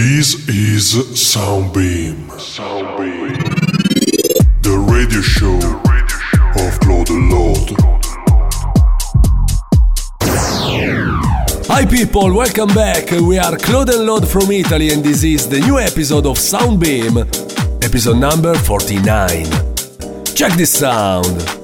This is Soundbeam. Soundbeam. The radio show of Claude Lord. Hi people, welcome back. We are Claude and Lord from Italy and this is the new episode of Soundbeam, episode number 49. Check this sound.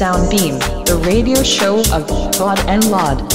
Soundbeam, the radio show of Claude and Laud.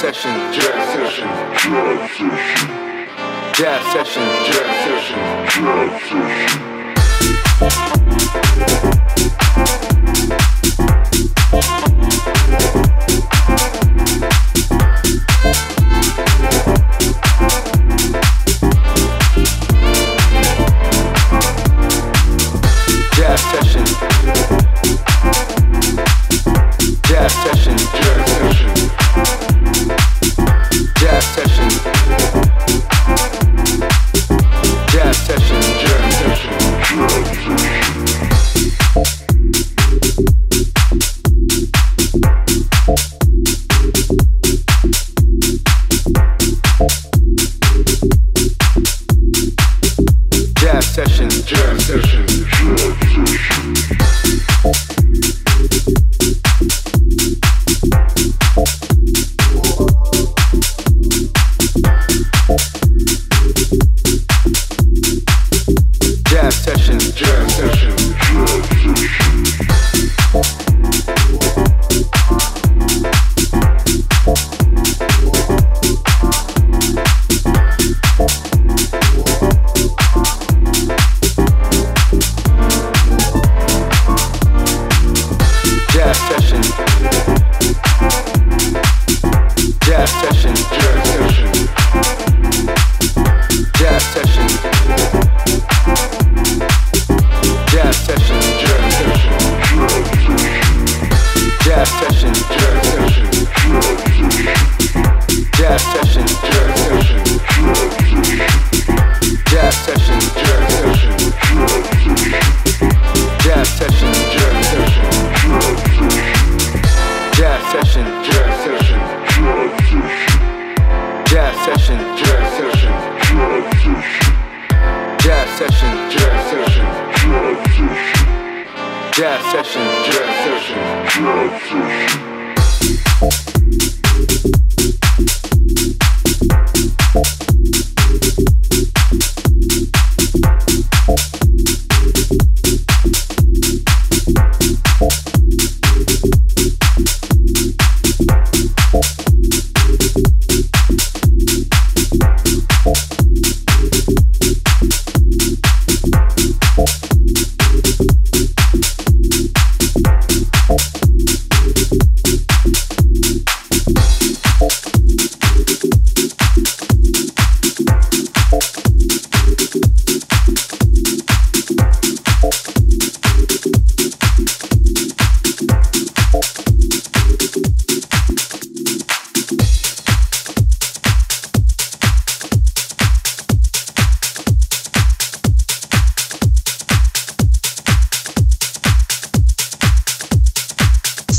session, jazz session, jazz session, jazz session, jazz session, jazz session.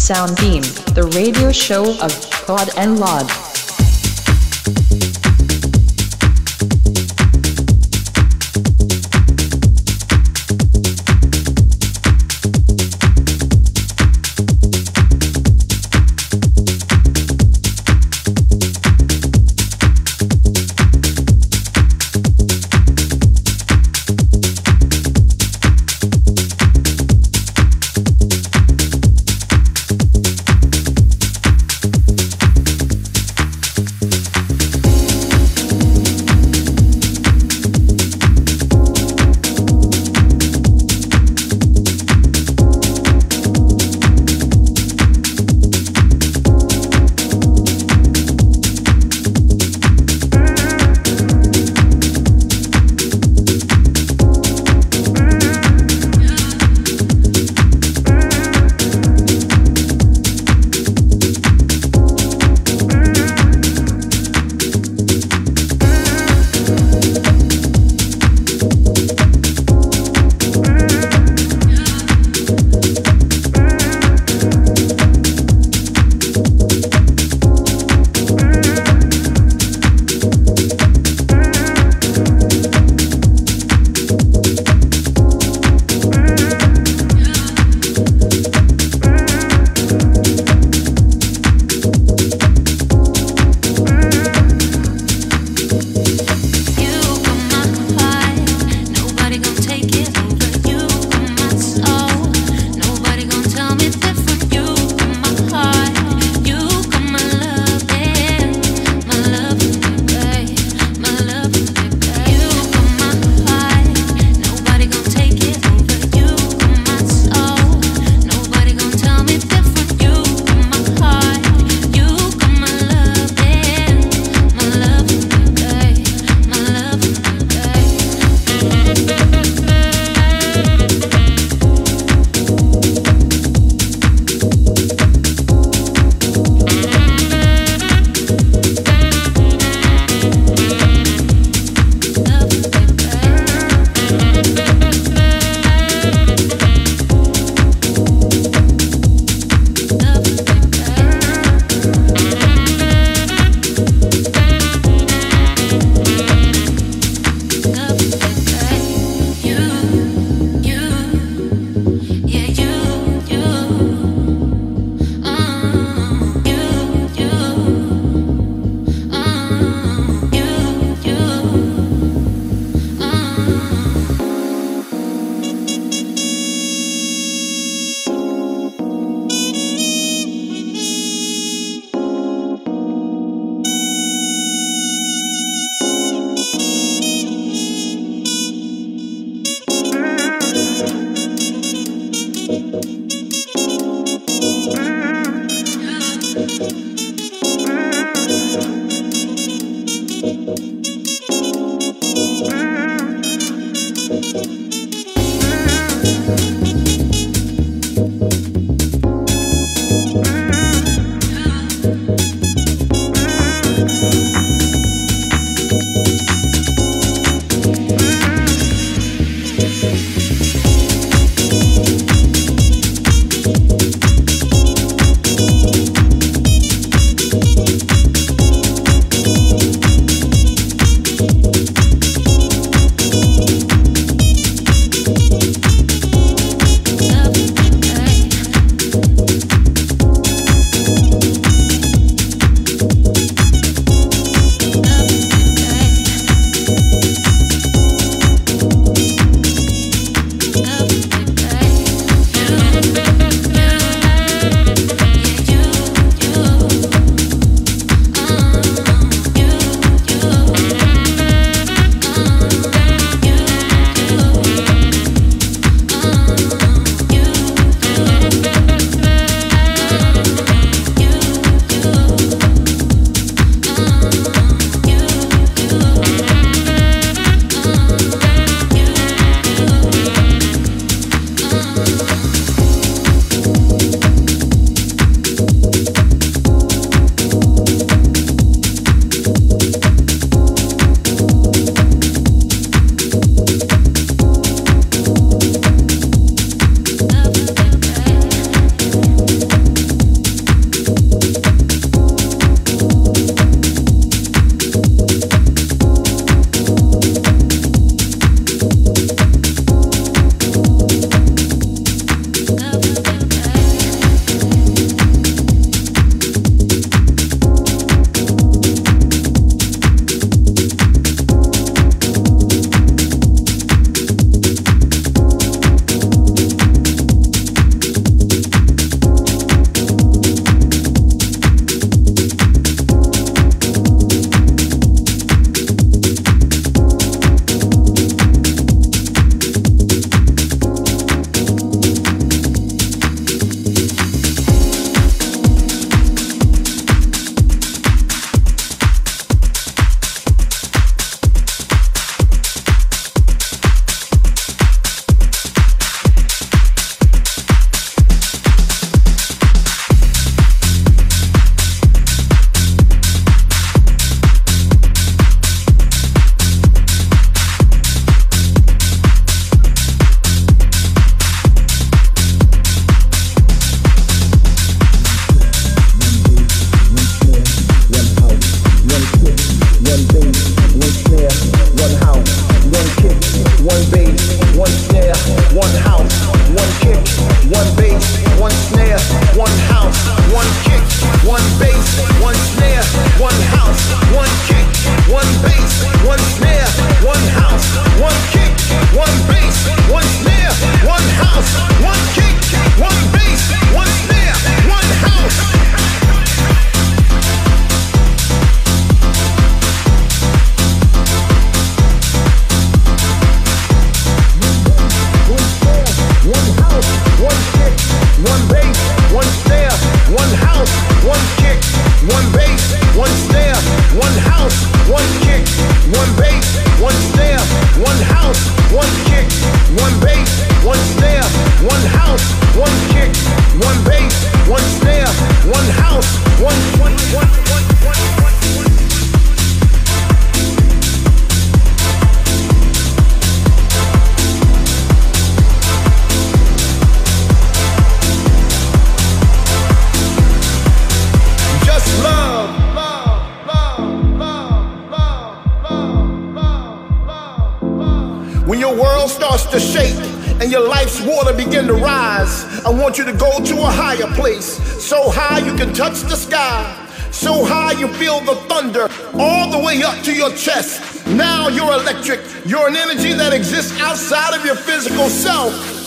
Soundbeam, the radio show of God and Lod.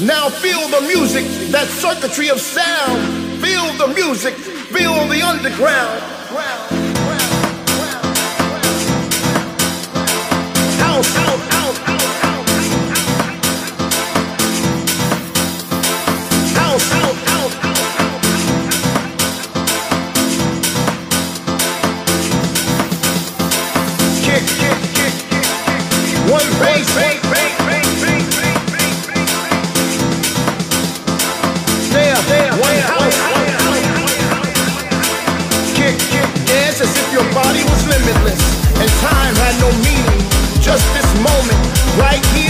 Now feel the music, that circuitry of sound. right here.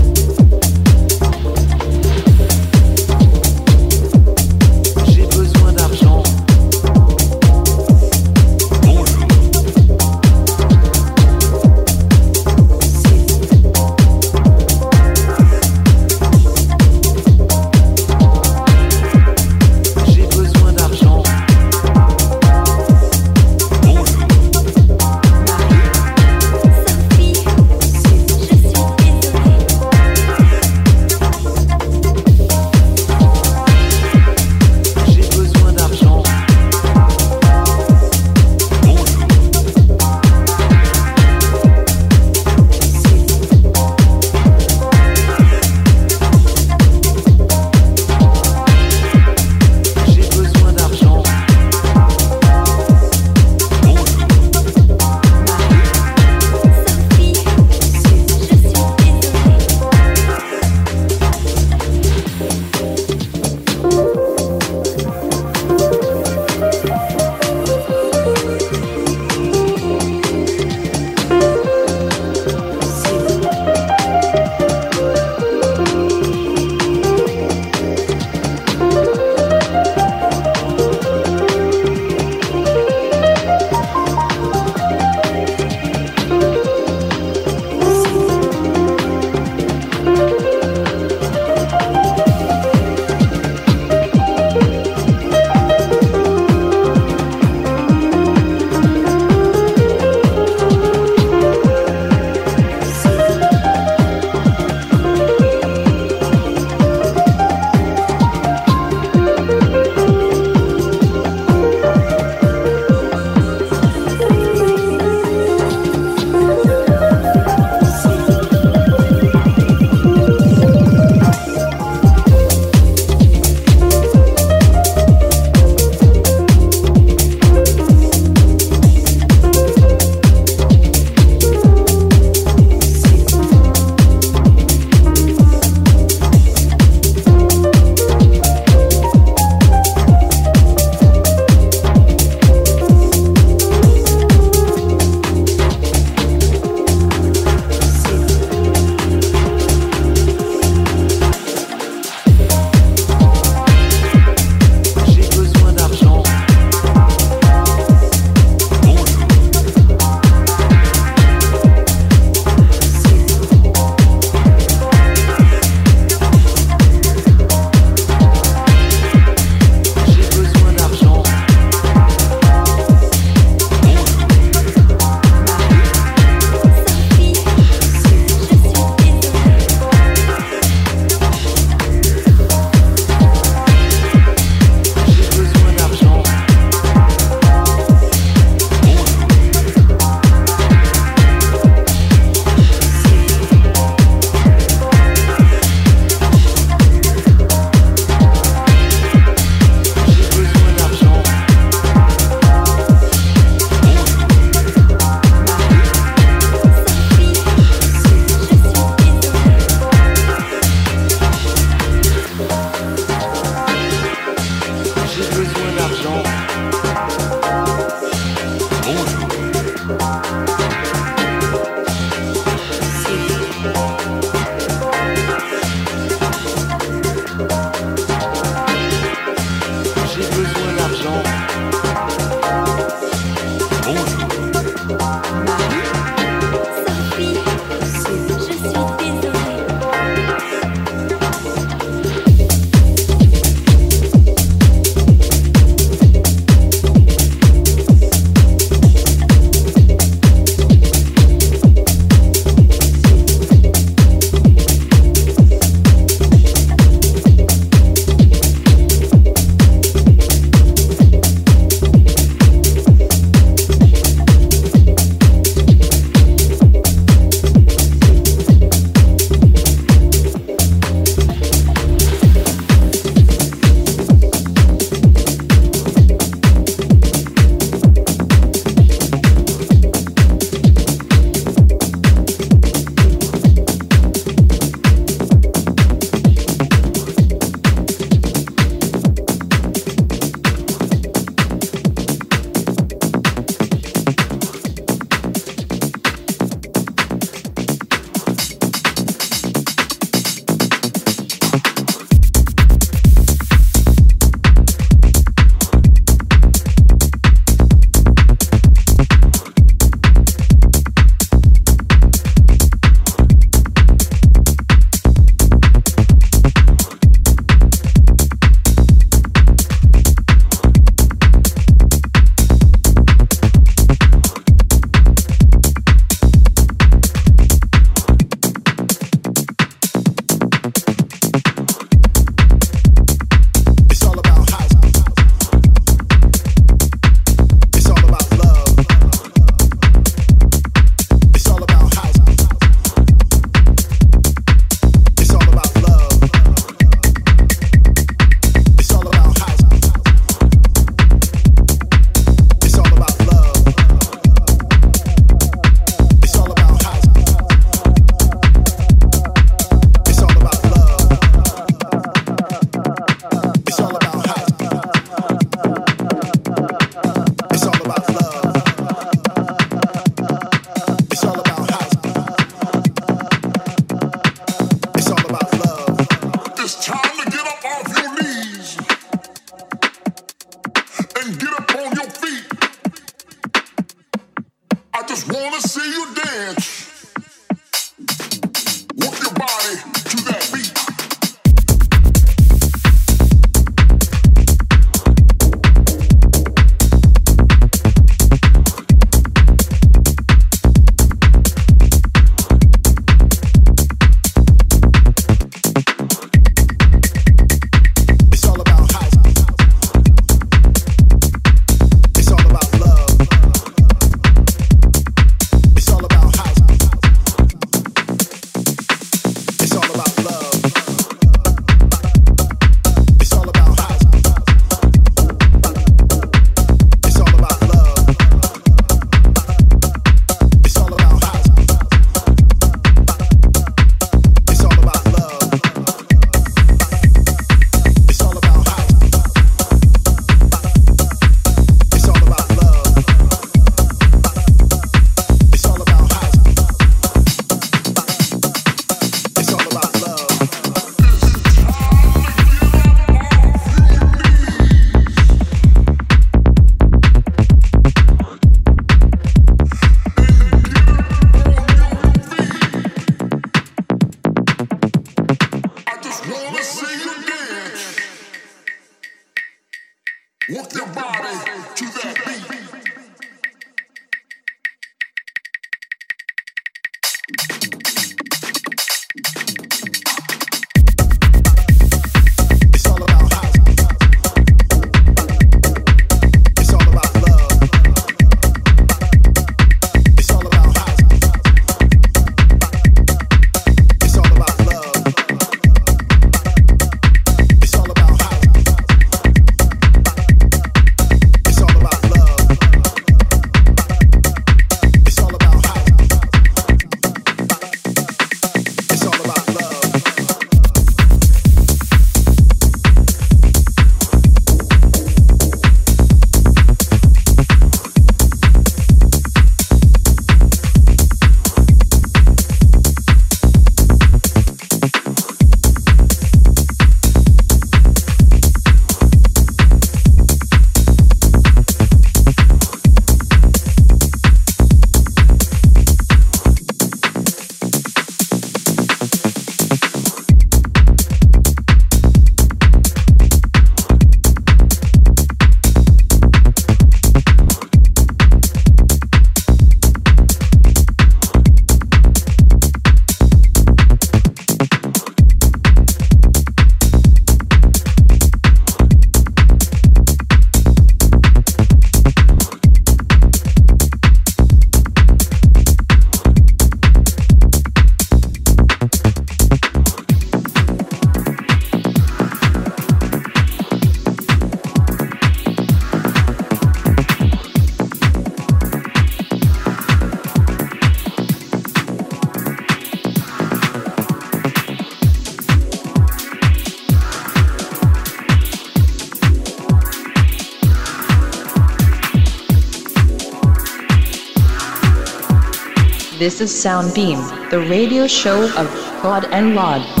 This is Soundbeam, the radio show of Claude and Laud.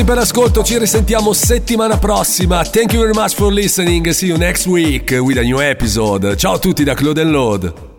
Tutti per l'ascolto, ci risentiamo settimana prossima. Thank you very much for listening. See you next week with a new episode. Ciao a tutti da Claude Load.